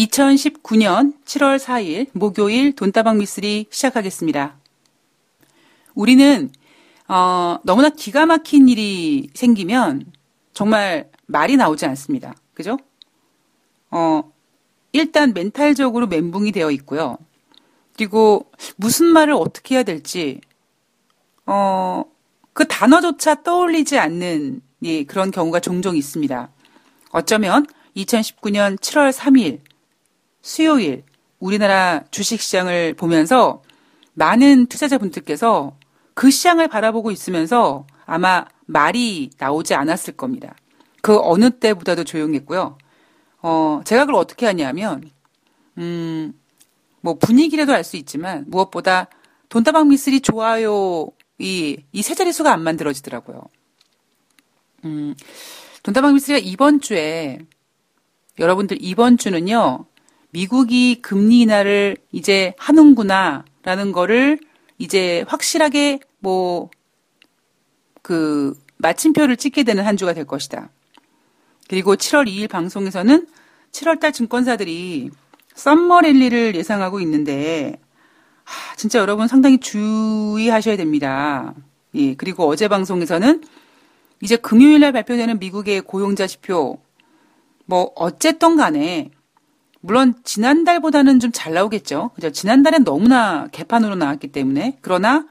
2019년 7월 4일 목요일 돈다방 미스리 시작하겠습니다. 우리는 어, 너무나 기가 막힌 일이 생기면 정말 말이 나오지 않습니다. 그죠? 어, 일단 멘탈적으로 멘붕이 되어 있고요. 그리고 무슨 말을 어떻게 해야 될지 어, 그 단어조차 떠올리지 않는 예, 그런 경우가 종종 있습니다. 어쩌면 2019년 7월 3일 수요일 우리나라 주식 시장을 보면서 많은 투자자분들께서 그 시장을 바라보고 있으면서 아마 말이 나오지 않았을 겁니다. 그 어느 때보다도 조용했고요. 어, 제가 그걸 어떻게 하냐면, 음, 뭐 분위기라도 알 수 있지만 무엇보다 돈다방 미스리 좋아요 이, 이 세 자릿수가 안 만들어지더라고요. 음, 돈다방 미스리가 이번 주에 여러분들 이번 주는요, 미국이 금리 인하를 이제 하는구나, 라는 거를 이제 확실하게 뭐, 그, 마침표를 찍게 되는 한 주가 될 것이다. 그리고 7월 2일 방송에서는 7월달 증권사들이 썸머 랠리를 예상하고 있는데, 하, 진짜 여러분 상당히 주의하셔야 됩니다. 예, 그리고 어제 방송에서는 이제 금요일날 발표되는 미국의 고용자 지표, 뭐, 어쨌든 간에, 물론 지난달보다는 좀 잘 나오겠죠. 그죠? 지난달엔 너무나 개판으로 나왔기 때문에. 그러나,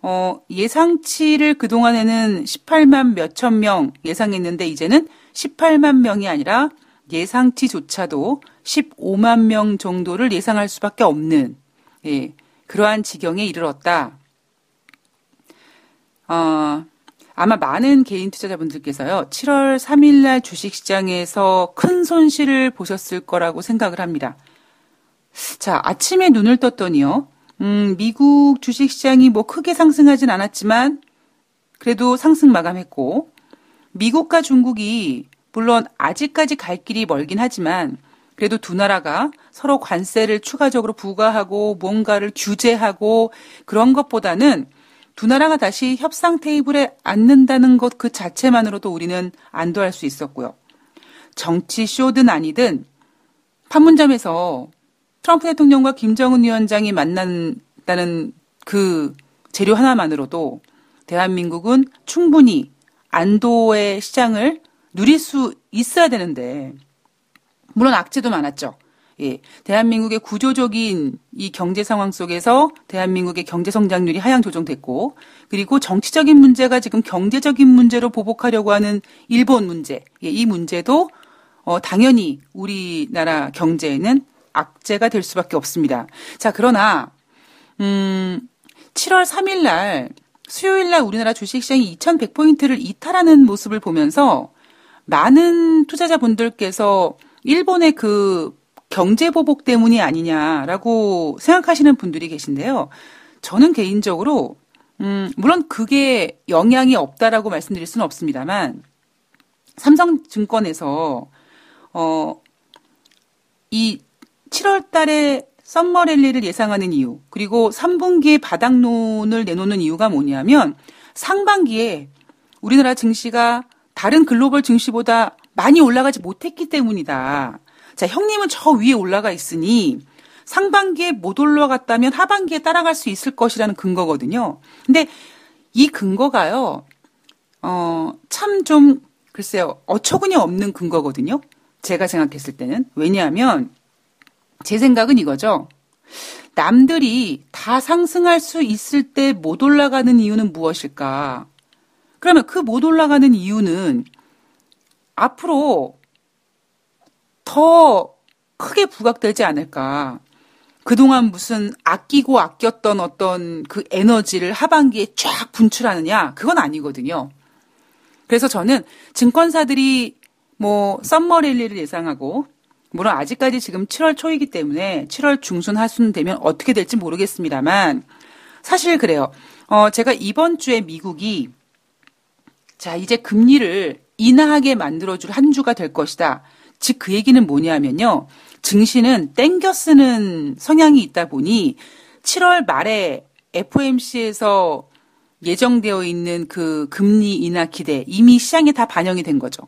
어, 예상치를 그동안에는 18만 몇천 명 예상했는데 이제는 18만 명이 아니라 예상치조차도 15만 명 정도를 예상할 수밖에 없는, 예, 그러한 지경에 이르렀다. 어, 아마 많은 개인 투자자분들께서요, 7월 3일날 주식시장에서 큰 손실을 보셨을 거라고 생각을 합니다. 자, 아침에 눈을 떴더니요, 음, 미국 주식시장이 뭐 크게 상승하진 않았지만, 그래도 상승 마감했고, 미국과 중국이 물론 아직까지 갈 길이 멀긴 하지만, 그래도 두 나라가 서로 관세를 추가적으로 부과하고 뭔가를 규제하고 그런 것보다는 두 나라가 다시 협상 테이블에 앉는다는 것 그 자체만으로도 우리는 안도할 수 있었고요. 정치 쇼든 아니든 판문점에서 트럼프 대통령과 김정은 위원장이 만난다는 그 재료 하나만으로도 대한민국은 충분히 안도의 시장을 누릴 수 있어야 되는데 물론 악재도 많았죠. 예, 대한민국의 구조적인 이 경제 상황 속에서 대한민국의 경제 성장률이 하향 조정됐고 그리고 정치적인 문제가 지금 경제적인 문제로 보복하려고 하는 일본 문제, 예, 이 문제도 어, 당연히 우리나라 경제에는 악재가 될 수밖에 없습니다. 자, 그러나 음, 7월 3일 날 수요일 날 우리나라 주식시장이 2100포인트를 이탈하는 모습을 보면서 많은 투자자분들께서 일본의 그 경제 보복 때문이 아니냐라고 생각하시는 분들이 계신데요. 저는 개인적으로 음, 물론 그게 영향이 없다라고 말씀드릴 수는 없습니다만 삼성증권에서 어, 이 7월 달에 썸머 랠리를 예상하는 이유, 그리고 3분기에 바닥론을 내놓는 이유가 뭐냐면 상반기에 우리나라 증시가 다른 글로벌 증시보다 많이 올라가지 못했기 때문이다. 자, 형님은 저 위에 올라가 있으니 상반기에 못 올라갔다면 하반기에 따라갈 수 있을 것이라는 근거거든요. 근데 이 근거가요, 어, 참 좀, 글쎄요, 어처구니 없는 근거거든요. 제가 생각했을 때는. 왜냐하면, 제 생각은 이거죠. 남들이 다 상승할 수 있을 때 못 올라가는 이유는 무엇일까? 그러면 그 못 올라가는 이유는 앞으로 더 크게 부각되지 않을까. 그동안 무슨 아끼고 아꼈던 어떤 그 에너지를 하반기에 쫙 분출하느냐? 그건 아니거든요. 그래서 저는 증권사들이 뭐 썸머 랠리를 예상하고 물론 아직까지 지금 7월 초이기 때문에 7월 중순 하순 되면 어떻게 될지 모르겠습니다만 사실 그래요. 어 제가 이번 주에 미국이 자 이제 금리를 인하하게 만들어줄 한 주가 될 것이다. 즉 그 얘기는 뭐냐면요. 증시는 땡겨 쓰는 성향이 있다 보니 7월 말에 FOMC에서 예정되어 있는 그 금리 인하 기대 이미 시장에 다 반영이 된 거죠.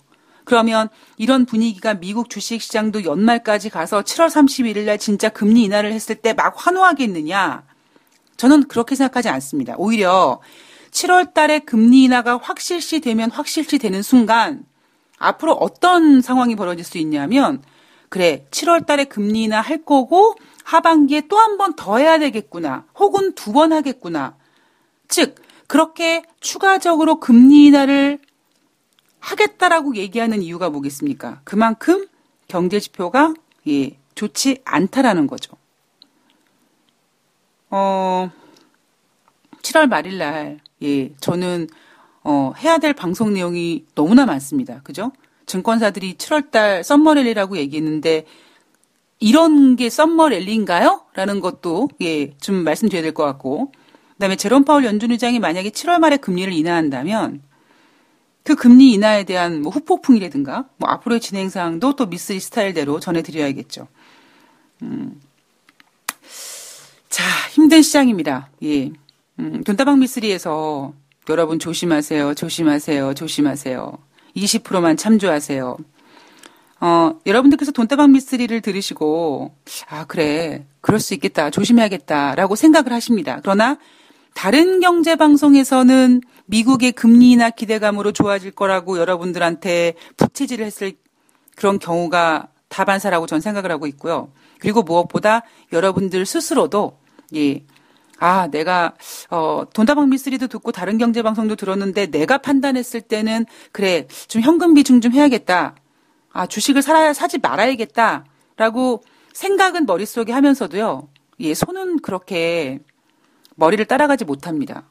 그러면 이런 분위기가 미국 주식 시장도 연말까지 가서 7월 31일 날 진짜 금리 인하를 했을 때 막 환호하겠느냐? 저는 그렇게 생각하지 않습니다. 오히려 7월 달에 금리 인하가 확실시 되면 확실시 되는 순간 앞으로 어떤 상황이 벌어질 수 있냐면 그래 7월 달에 금리 인하 할 거고 하반기에 또 한 번 더 해야 되겠구나. 혹은 두 번 하겠구나. 즉 그렇게 추가적으로 금리 인하를 하겠다라고 얘기하는 이유가 뭐겠습니까? 그만큼 경제 지표가 예, 좋지 않다라는 거죠. 어, 7월 말일 날, 예, 저는, 어, 해야 될 방송 내용이 너무나 많습니다. 그죠? 증권사들이 7월 달 썸머랠리라고 얘기했는데, 이런 게 썸머랠리인가요? 라는 것도, 예, 좀 말씀드려야 될 것 같고, 그 다음에 제롬 파울 연준 의장이 만약에 7월 말에 금리를 인하한다면, 그 금리 인하에 대한 뭐 후폭풍이라든가 뭐 앞으로의 진행 사항도 또 미스리 스타일대로 전해드려야겠죠. 음. 자 힘든 시장입니다. 예. 음, 돈다방 미스리에서 여러분 조심하세요, 조심하세요, 조심하세요. 20%만 참조하세요. 어, 여러분들께서 돈다방 미스리를 들으시고, 아, 그래. 그럴 수 있겠다. 조심해야겠다라고 생각을 하십니다. 그러나 다른 경제 방송에서는 미국의 금리 인하 기대감으로 좋아질 거라고 여러분들한테 부채질을 했을 그런 경우가 다반사라고 전 생각을 하고 있고요. 그리고 무엇보다 여러분들 스스로도 예. 아, 내가 어 돈다방 미스리도 듣고 다른 경제 방송도 들었는데 내가 판단했을 때는 그래. 좀 현금 비중 좀 해야겠다. 아, 주식을 살아야 사지 말아야겠다라고 생각은 머릿속에 하면서도요. 예, 손은 그렇게 머리를 따라가지 못합니다.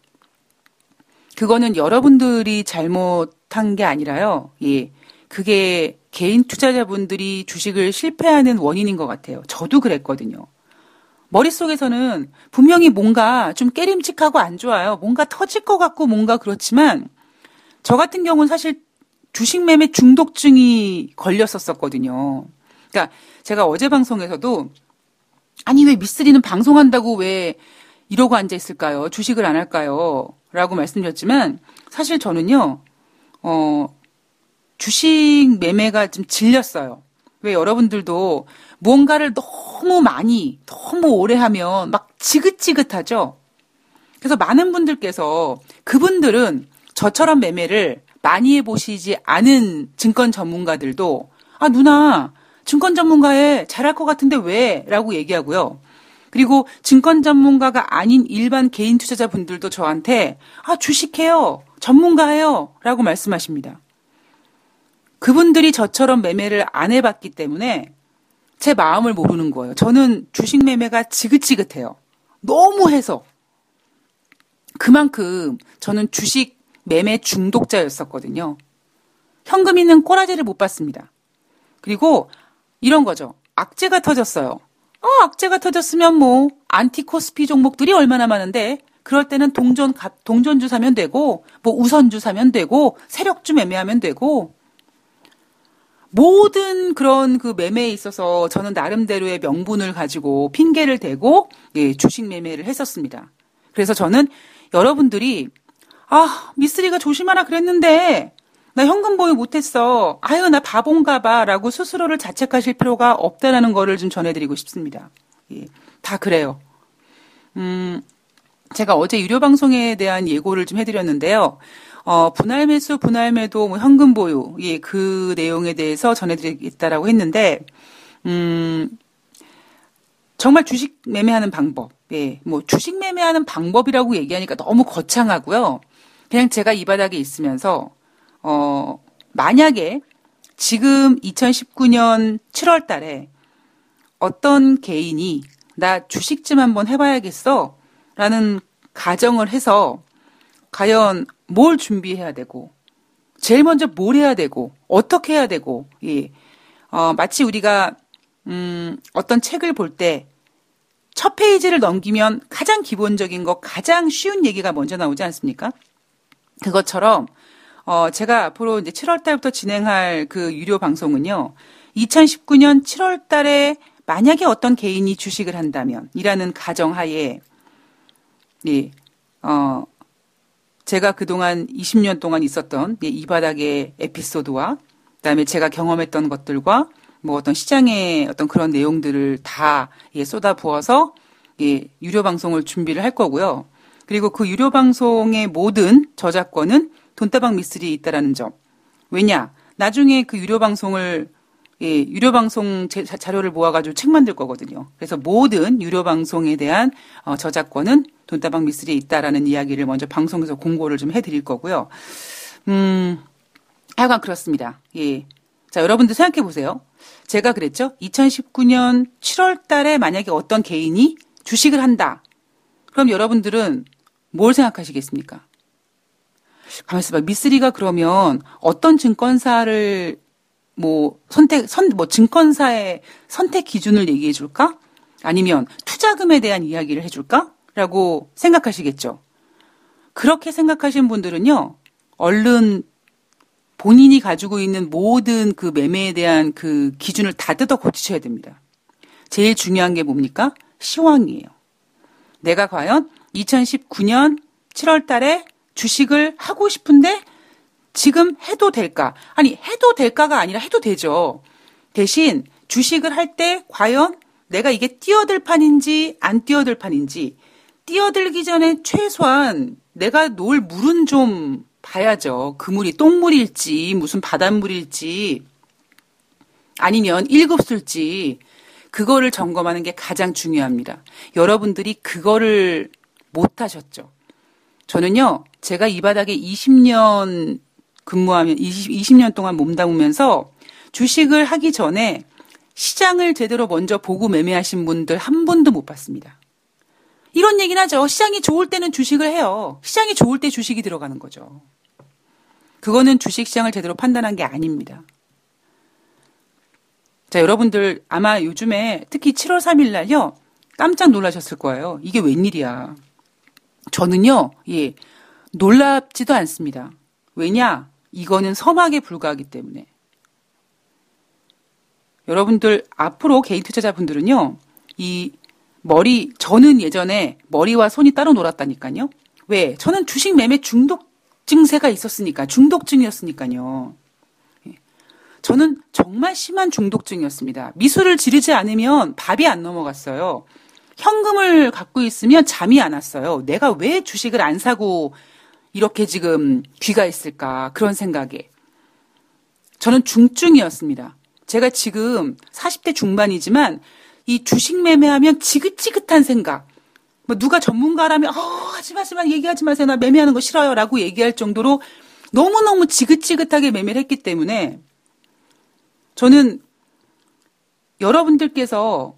그거는 여러분들이 잘못한 게 아니라요. 예. 그게 개인 투자자분들이 주식을 실패하는 원인인 것 같아요. 저도 그랬거든요. 머릿속에서는 분명히 뭔가 좀 깨림칙하고 안 좋아요. 뭔가 터질 것 같고 뭔가 그렇지만 저 같은 경우는 사실 주식 매매 중독증이 걸렸었었거든요. 그러니까 제가 어제 방송에서도 아니 왜 미스리는 방송한다고 왜 이러고 앉아 있을까요? 주식을 안 할까요? 라고 말씀드렸지만 사실 저는요, 어, 주식 매매가 좀 질렸어요. 왜 여러분들도 무언가를 너무 많이, 너무 오래 하면 막 지긋지긋하죠? 그래서 많은 분들께서 그분들은 저처럼 매매를 많이 해보시지 않은 증권 전문가들도 아, 누나, 증권 전문가에 잘할 것 같은데 왜? 라고 얘기하고요. 그리고 증권 전문가가 아닌 일반 개인 투자자 분들도 저한테 아, 주식해요. 전문가예요. 라고 말씀하십니다. 그분들이 저처럼 매매를 안 해봤기 때문에 제 마음을 모르는 거예요. 저는 주식 매매가 지긋지긋해요. 너무 해서. 그만큼 저는 주식 매매 중독자였었거든요. 현금 있는 꼬라지를 못 받습니다. 그리고 이런 거죠. 악재가 터졌어요. 어, 악재가 터졌으면 뭐 안티코스피 종목들이 얼마나 많은데 그럴 때는 동전 동전주 사면 되고 뭐 우선주 사면 되고 세력주 매매하면 되고 모든 그런 그 매매에 있어서 저는 나름대로의 명분을 가지고 핑계를 대고 예, 주식 매매를 했었습니다. 그래서 저는 여러분들이 아 미쓰리가 조심하라 그랬는데 나 현금 보유 못했어. 아유, 나 바본가 봐. 라고 스스로를 자책하실 필요가 없다라는 거를 좀 전해드리고 싶습니다. 예, 다 그래요. 음, 제가 어제 유료 방송에 대한 예고를 좀 해드렸는데요. 어, 분할 매수, 분할 매도, 뭐 현금 보유, 예, 그 내용에 대해서 전해드리겠다라고 했는데, 음, 정말 주식 매매하는 방법, 예, 뭐 주식 매매하는 방법이라고 얘기하니까 너무 거창하고요. 그냥 제가 이 바닥에 있으면서 어, 만약에 지금 2019년 7월 달에 어떤 개인이 나 주식 좀 한번 해봐야겠어 라는 가정을 해서 과연 뭘 준비해야 되고 제일 먼저 뭘 해야 되고 어떻게 해야 되고 예. 어, 마치 우리가 음, 어떤 책을 볼 때 첫 페이지를 넘기면 가장 기본적인 거 가장 쉬운 얘기가 먼저 나오지 않습니까? 그것처럼 어, 제가 앞으로 이제 7월 달부터 진행할 그 유료 방송은요. 2019년 7월 달에 만약에 어떤 개인이 주식을 한다면 이라는 가정하에 예. 어, 제가 그동안 20년 동안 있었던 예, 이 바닥의 에피소드와 그다음에 제가 경험했던 것들과 뭐 어떤 시장의 어떤 그런 내용들을 다 예, 쏟아 부어서 예, 유료 방송을 준비를 할 거고요. 그리고 그 유료 방송의 모든 저작권은 돈다방 미스리에 있다라는 점. 왜냐? 나중에 그 유료 방송을 예, 유료 방송 자료를 모아가지고 책 만들 거거든요. 그래서 모든 유료 방송에 대한 어, 저작권은 돈다방 미스리에 있다라는 이야기를 먼저 방송에서 공고를 좀 해드릴 거고요. 음, 하여간 그렇습니다. 예. 자, 여러분들 생각해 보세요. 제가 그랬죠? 2019년 7월 달에 만약에 어떤 개인이 주식을 한다. 그럼 여러분들은 뭘 생각하시겠습니까? 가만있어 봐. 미쓰리가 그러면 어떤 증권사를 뭐 선택 선 뭐 증권사의 선택 기준을 얘기해 줄까? 아니면 투자금에 대한 이야기를 해 줄까? 라고 생각하시겠죠. 그렇게 생각하신 분들은요. 얼른 본인이 가지고 있는 모든 그 매매에 대한 그 기준을 다 뜯어 고치셔야 됩니다. 제일 중요한 게 뭡니까? 시황이에요. 내가 과연 2019년 7월 달에 주식을 하고 싶은데 지금 해도 될까? 아니, 해도 될까가 아니라 해도 되죠. 대신 주식을 할 때 과연 내가 이게 뛰어들 판인지 안 뛰어들 판인지 뛰어들기 전에 최소한 내가 놓을 물은 좀 봐야죠. 그 물이 똥물일지 무슨 바닷물일지 아니면 1급술지 그거를 점검하는 게 가장 중요합니다. 여러분들이 그거를 못 하셨죠. 저는요, 제가 이 바닥에 20년 근무하면 20, 20년 동안 몸담으면서 주식을 하기 전에 시장을 제대로 먼저 보고 매매하신 분들 한 번도 못 봤습니다. 이런 얘기는 하죠. 시장이 좋을 때는 주식을 해요. 시장이 좋을 때 주식이 들어가는 거죠. 그거는 주식 시장을 제대로 판단한 게 아닙니다. 자, 여러분들 아마 요즘에 특히 7월 3일 날요. 깜짝 놀라셨을 거예요. 이게 웬일이야. 저는요, 예, 놀랍지도 않습니다. 왜냐? 이거는 서막에 불과하기 때문에. 여러분들 앞으로 개인 투자자분들은요. 이 머리 저는 예전에 머리와 손이 따로 놀았다니까요. 왜? 저는 주식 매매 중독 증세가 있었으니까 중독증이었으니까요. 예. 저는 정말 심한 중독증이었습니다. 미술을 지르지 않으면 밥이 안 넘어갔어요. 현금을 갖고 있으면 잠이 안 왔어요. 내가 왜 주식을 안 사고 이렇게 지금 귀가 있을까 그런 생각에 저는 중증이었습니다. 제가 지금 40대 중반이지만 이 주식 매매하면 지긋지긋한 생각. 뭐 누가 전문가라면 어, 하지 마지만 얘기하지 마세요. 나 매매하는 거 싫어요라고 얘기할 정도로 너무 너무 지긋지긋하게 매매를 했기 때문에 저는 여러분들께서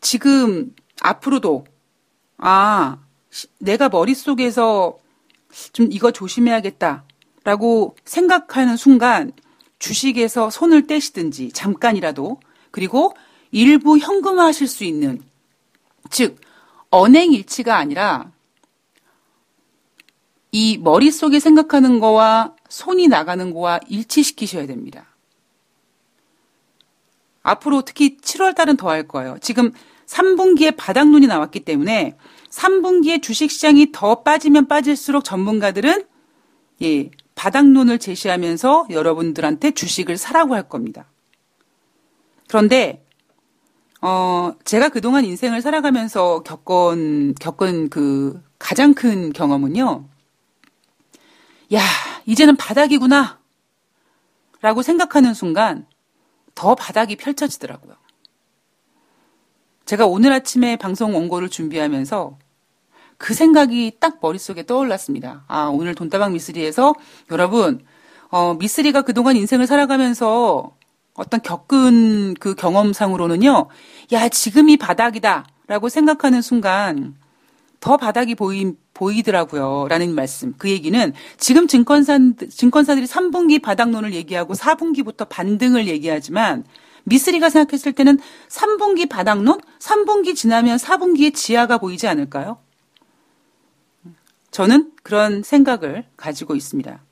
지금 앞으로도 아, 내가 머릿속에서 좀 이거 조심해야겠다라고 생각하는 순간 주식에서 손을 떼시든지 잠깐이라도 그리고 일부 현금화하실 수 있는 즉 언행 일치가 아니라 이 머릿속에 생각하는 거와 손이 나가는 거와 일치시키셔야 됩니다. 앞으로 특히 7월 달은 더 할 거예요. 지금 3분기에 바닥눈이 나왔기 때문에 3분기에 주식시장이 더 빠지면 빠질수록 전문가들은 예, 바닥눈을 제시하면서 여러분들한테 주식을 사라고 할 겁니다. 그런데 어, 제가 그동안 인생을 살아가면서 겪은 겪은 그 가장 큰 경험은요. 야, 이제는 바닥이구나. 라고 생각하는 순간 더 바닥이 펼쳐지더라고요. 제가 오늘 아침에 방송 원고를 준비하면서 그 생각이 딱 머릿속에 떠올랐습니다. 아, 오늘 돈다방 미스리에서 여러분, 어, 미스리가 그동안 인생을 살아가면서 어떤 겪은 그 경험상으로는요, 야, 지금 이 바닥이다. 라고 생각하는 순간 더 바닥이 보이, 보이더라고요. 라는 말씀. 그 얘기는 지금 증권사, 증권사들이 3분기 바닥론을 얘기하고 4분기부터 반등을 얘기하지만 미쓰리가 생각했을 때는 3분기 바닥론, 3분기 지나면 4분기의 지하가 보이지 않을까요? 저는 그런 생각을 가지고 있습니다.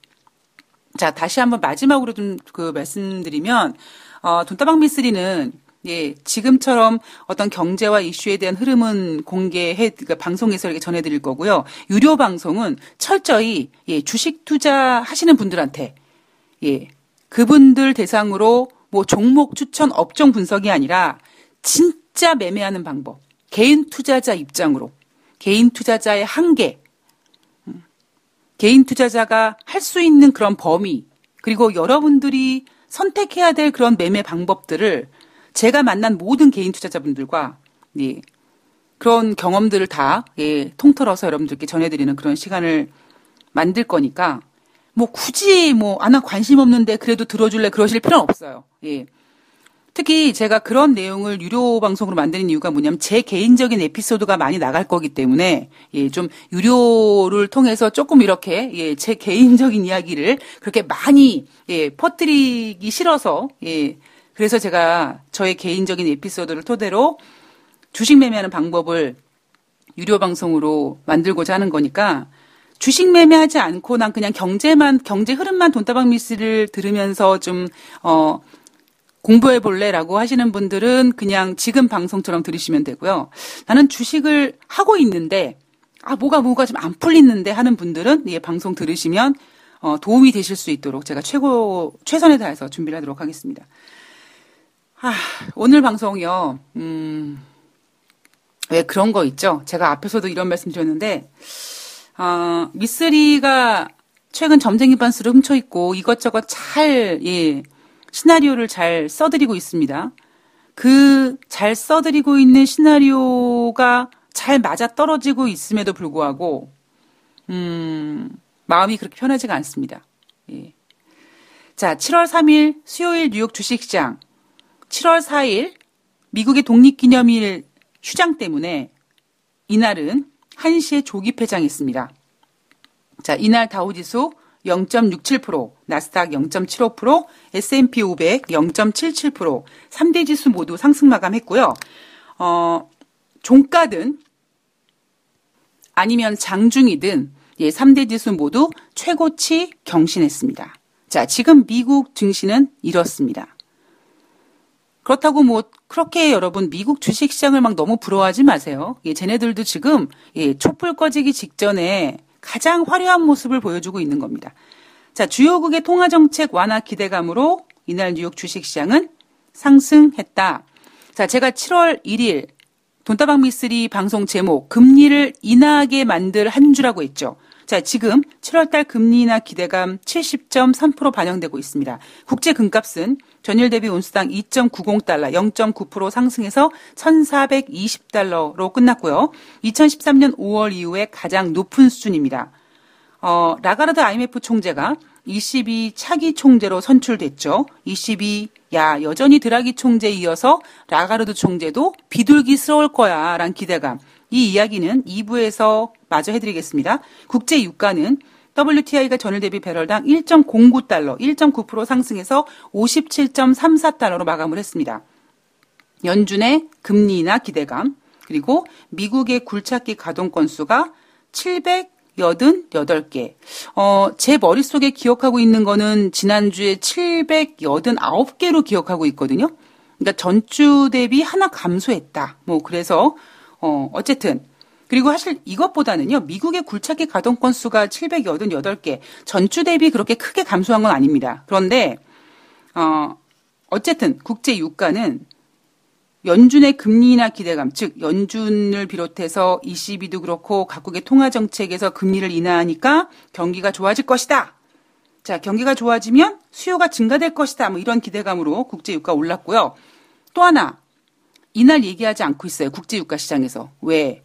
자, 다시 한번 마지막으로 좀 그 말씀드리면, 어, 돈다방 미쓰리는 예, 지금처럼 어떤 경제와 이슈에 대한 흐름은 공개해, 그러니까 방송에서 이렇게 전해드릴 거고요. 유료 방송은 철저히, 예, 주식 투자 하시는 분들한테, 예, 그분들 대상으로 뭐 종목 추천 업종 분석이 아니라 진짜 매매하는 방법. 개인 투자자 입장으로. 개인 투자자의 한계. 음, 개인 투자자가 할 수 있는 그런 범위. 그리고 여러분들이 선택해야 될 그런 매매 방법들을 제가 만난 모든 개인 투자자분들과 예, 그런 경험들을 다 예, 통틀어서 여러분들께 전해드리는 그런 시간을 만들 거니까 뭐 굳이 뭐 아나 관심 없는데 그래도 들어줄래 그러실 필요는 없어요. 예. 특히 제가 그런 내용을 유료 방송으로 만드는 이유가 뭐냐면 제 개인적인 에피소드가 많이 나갈 거기 때문에 예, 좀 유료를 통해서 조금 이렇게 예, 제 개인적인 이야기를 그렇게 많이 예, 퍼뜨리기 싫어서 예, 그래서 제가 저의 개인적인 에피소드를 토대로 주식 매매하는 방법을 유료 방송으로 만들고자 하는 거니까 주식 매매하지 않고 난 그냥 경제만 경제 흐름만 돈다방 미스를 들으면서 좀 어 공부해 볼래라고 하시는 분들은 그냥 지금 방송처럼 들으시면 되고요. 나는 주식을 하고 있는데 아 뭐가 뭐가 좀 안 풀리는데 하는 분들은 예 방송 들으시면 어 도움이 되실 수 있도록 제가 최고 최선을 다해서 준비를 하도록 하겠습니다. 아, 오늘 방송이요. 음. 왜 그런 거 있죠? 제가 앞에서도 이런 말씀 드렸는데 어, 미쓰리가 최근 점쟁이 반스를 훔쳐 있고 이것저것 잘 예, 시나리오를 잘 써드리고 있습니다. 그 잘 써드리고 있는 시나리오가 잘 맞아 떨어지고 있음에도 불구하고 음, 마음이 그렇게 편하지가 않습니다. 예. 자, 7월 3일 수요일 뉴욕 주식시장 7월 4일 미국의 독립기념일 휴장 때문에 이날은 1시에 조기 폐장했습니다. 자, 이날 다우지수 0.67%, 나스닥 0.75%, S&P 500 0.77%, 3대 지수 모두 상승 마감했고요. 어, 종가든 아니면 장중이든 예, 3대 지수 모두 최고치 경신했습니다. 자, 지금 미국 증시는 이렇습니다. 그렇다고 뭐 그렇게 여러분 미국 주식 시장을 막 너무 부러워하지 마세요. 예, 쟤네들도 지금 예, 촛불 꺼지기 직전에 가장 화려한 모습을 보여주고 있는 겁니다. 자, 주요국의 통화 정책 완화 기대감으로 이날 뉴욕 주식 시장은 상승했다. 자, 제가 7월 1일 돈다방 미쓰리 방송 제목 금리를 인하하게 만들 한 주라고 했죠. 자, 지금 7월달 금리 인하 기대감 70.3% 반영되고 있습니다. 국제 금값은 전일 대비 온수당 2.90달러, 0.9% 상승해서 1,420달러로 끝났고요. 2013년 5월 이후에 가장 높은 수준입니다. 어, 라가르드 IMF 총재가 22 차기 총재로 선출됐죠. 22, 야, 여전히 드라기 총재에 이어서 라가르드 총재도 비둘기스러울 거야, 라는 기대감. 이 이야기는 2부에서 마저 해드리겠습니다. 국제 유가는 WTI가 전일 대비 배럴당 1.09달러, 1.9% 상승해서 57.34달러로 마감을 했습니다. 연준의 금리 인하 기대감, 그리고 미국의 굴착기 가동 건수가 788개. 어, 제 머릿속에 기억하고 있는 거는 지난주에 789개로 기억하고 있거든요. 그러니까 전주 대비 하나 감소했다. 뭐, 그래서, 어, 어쨌든, 그리고 사실 이것보다는요, 미국의 굴착기 가동 건수가 788개, 전주 대비 그렇게 크게 감소한 건 아닙니다. 그런데, 어, 어쨌든 국제 유가는 연준의 금리 인하 기대감, 즉 연준을 비롯해서 ECB도 그렇고 각국의 통화 정책에서 금리를 인하하니까 경기가 좋아질 것이다. 자, 경기가 좋아지면 수요가 증가될 것이다. 뭐 이런 기대감으로 국제 유가 올랐고요. 또 하나 이날 얘기하지 않고 있어요. 국제 유가 시장에서. 왜?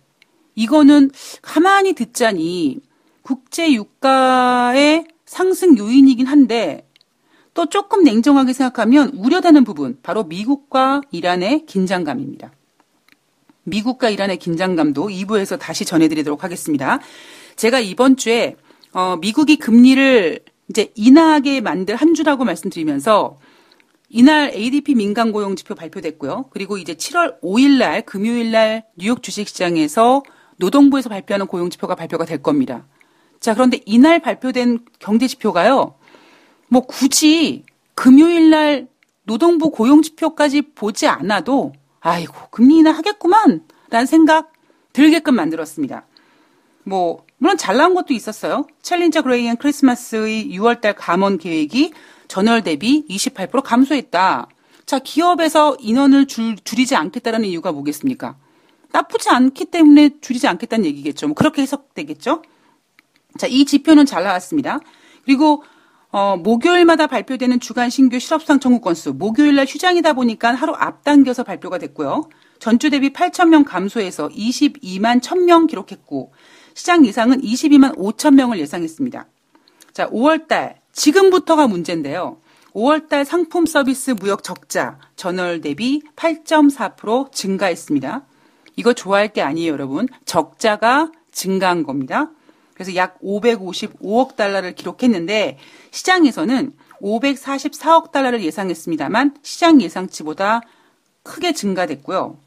이거는 가만히 듣자니 국제 유가의 상승 요인이긴 한데 또 조금 냉정하게 생각하면 우려되는 부분 바로 미국과 이란의 긴장감입니다. 미국과 이란의 긴장감도 2부에서 다시 전해드리도록 하겠습니다. 제가 이번 주에 어, 미국이 금리를 이제 인하하게 만들 한 주라고 말씀드리면서 이날 ADP 민간 고용 지표 발표됐고요. 그리고 이제 7월 5일 날 금요일 날 뉴욕 주식 시장에서 노동부에서 발표하는 고용 지표가 발표가 될 겁니다. 자, 그런데 이날 발표된 경제 지표가요, 뭐 굳이 금요일 날 노동부 고용 지표까지 보지 않아도, 아이고, 금리 인하 하겠구만! 라는 생각 들게끔 만들었습니다. 뭐, 물론 잘 나온 것도 있었어요. 챌린저 그레이 앤 크리스마스의 6월달 감원 계획이 전월 대비 28% 감소했다. 자, 기업에서 인원을 줄, 줄이지 않겠다라는 이유가 뭐겠습니까? 나쁘지 않기 때문에 줄이지 않겠다는 얘기겠죠. 뭐 그렇게 해석되겠죠. 자, 이 지표는 잘 나왔습니다. 그리고 어, 목요일마다 발표되는 주간 신규 실업수당 청구 건수, 목요일날 휴장이다 보니까 하루 앞당겨서 발표가 됐고요. 전주 대비 8천 명 감소해서 22만 1천 명 기록했고, 시장 예상은 22만 5천 명을 예상했습니다. 자, 5월달, 지금부터가 문제인데요. 5월달 상품 서비스 무역 적자 전월 대비 8.4% 증가했습니다. 이거 좋아할 게 아니에요, 여러분. 적자가 증가한 겁니다. 그래서 약 555억 달러를 기록했는데 시장에서는 544억 달러를 예상했습니다만 시장 예상치보다 크게 증가됐고요.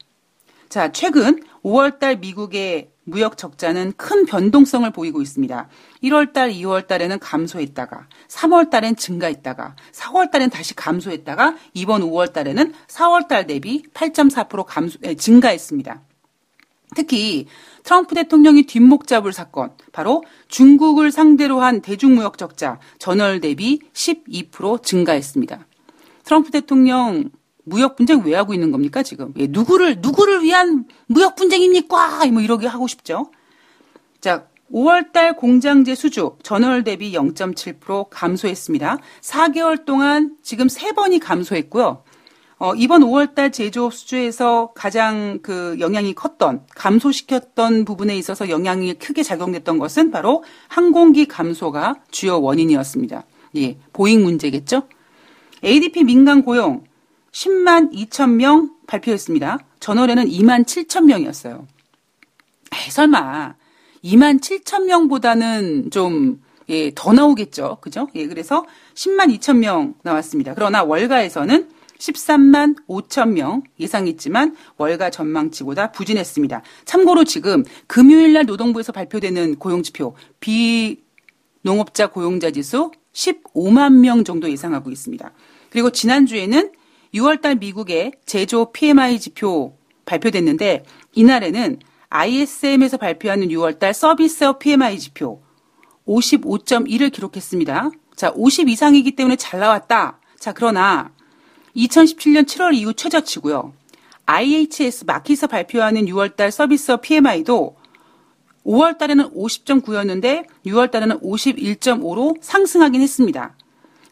자, 최근 5월달 미국의 무역 적자는 큰 변동성을 보이고 있습니다. 1월달, 2월달에는 감소했다가, 3월달엔 증가했다가, 4월달엔 다시 감소했다가, 이번 5월달에는 4월달 대비 8.4% 감소, 증가했습니다. 특히 트럼프 대통령이 뒷목 잡을 사건, 바로 중국을 상대로 한 대중무역 적자 전월 대비 12% 증가했습니다. 트럼프 대통령 무역 분쟁 왜 하고 있는 겁니까 지금? 예, 누구를 누구를 위한 무역 분쟁입니까? 뭐 이러게 하고 싶죠. 자, 5월달 공장제 수주 전월 대비 0.7% 감소했습니다. 4개월 동안 지금 3번이 감소했고요. 어, 이번 5월달 제조업 수주에서 가장 그 영향이 컸던 감소시켰던 부분에 있어서 영향이 크게 작용됐던 것은 바로 항공기 감소가 주요 원인이었습니다. 예, 보잉 문제겠죠? ADP 민간 고용 10만 2천 명 발표했습니다. 전월에는 2만 7천 명이었어요. 에이, 설마 2만 7천 명보다는 좀 예, 더 나오겠죠. 그죠? 예, 그래서 10만 2천 명 나왔습니다. 그러나 월가에서는 13만 5천 명 예상했지만 월가 전망치보다 부진했습니다. 참고로 지금 금요일 날 노동부에서 발표되는 고용지표 비농업자 고용자 지수 15만 명 정도 예상하고 있습니다. 그리고 지난주에는 6월달 미국의 제조 PMI 지표 발표됐는데 이날에는 ISM에서 발표하는 6월달 서비스업 PMI 지표 55.1을 기록했습니다. 자, 50 이상이기 때문에 잘 나왔다. 자, 그러나 2017년 7월 이후 최저치고요. IHS 마키에서 발표하는 6월달 서비스업 PMI도 5월 달에는 50.9였는데 6월 달에는 51.5로 상승하긴 했습니다.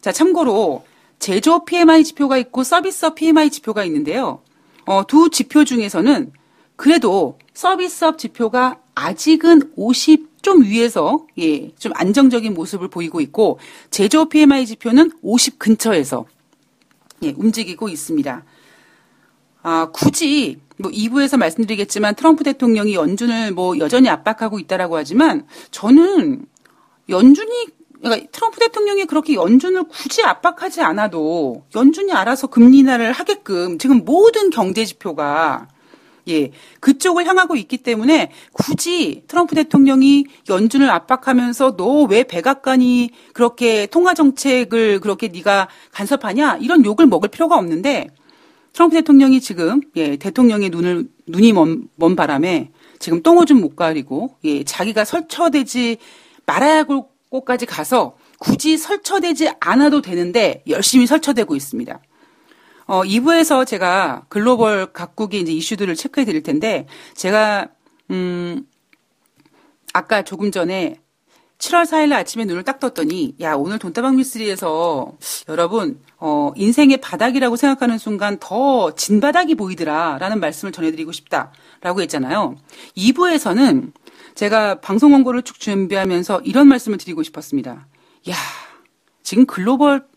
자, 참고로 제조 PMI 지표가 있고 서비스업 PMI 지표가 있는데요. 어, 두 지표 중에서는 그래도 서비스업 지표가 아직은 50 좀 위에서 예, 좀 안정적인 모습을 보이고 있고 제조 PMI 지표는 50 근처에서 예, 움직이고 있습니다. 아, 굳이 뭐 2부에서 말씀드리겠지만 트럼프 대통령이 연준을 뭐 여전히 압박하고 있다라고 하지만 저는 연준이 그러니까 트럼프 대통령이 그렇게 연준을 굳이 압박하지 않아도 연준이 알아서 금리 인하를 하게끔 지금 모든 경제 지표가 예, 그쪽을 향하고 있기 때문에 굳이 트럼프 대통령이 연준을 압박하면서 너 왜 백악관이 그렇게 통화 정책을 그렇게 네가 간섭하냐 이런 욕을 먹을 필요가 없는데 트럼프 대통령이 지금 예, 대통령의 눈을 눈이 먼, 먼 바람에 지금 똥오줌 못 가리고 예, 자기가 설쳐되지 말아야 할 곳까지 가서 굳이 설쳐되지 않아도 되는데 열심히 설쳐되고 있습니다. 어, 2부에서 제가 글로벌 각국의 이제 이슈들을 체크해 드릴 텐데, 제가, 음, 아까 조금 전에 7월 4일 아침에 눈을 딱 떴더니, 야, 오늘 돈다방 미스리에서 여러분, 어, 인생의 바닥이라고 생각하는 순간 더 진바닥이 보이더라. 라는 말씀을 전해드리고 싶다. 라고 했잖아요. 2부에서는 제가 방송 원고를 쭉 준비하면서 이런 말씀을 드리고 싶었습니다. 야, 지금 글로벌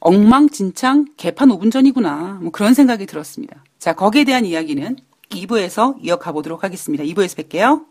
엉망진창 개판 5분 전이구나. 뭐 그런 생각이 들었습니다. 자, 거기에 대한 이야기는 2부에서 이어가 보도록 하겠습니다. 2부에서 뵐게요.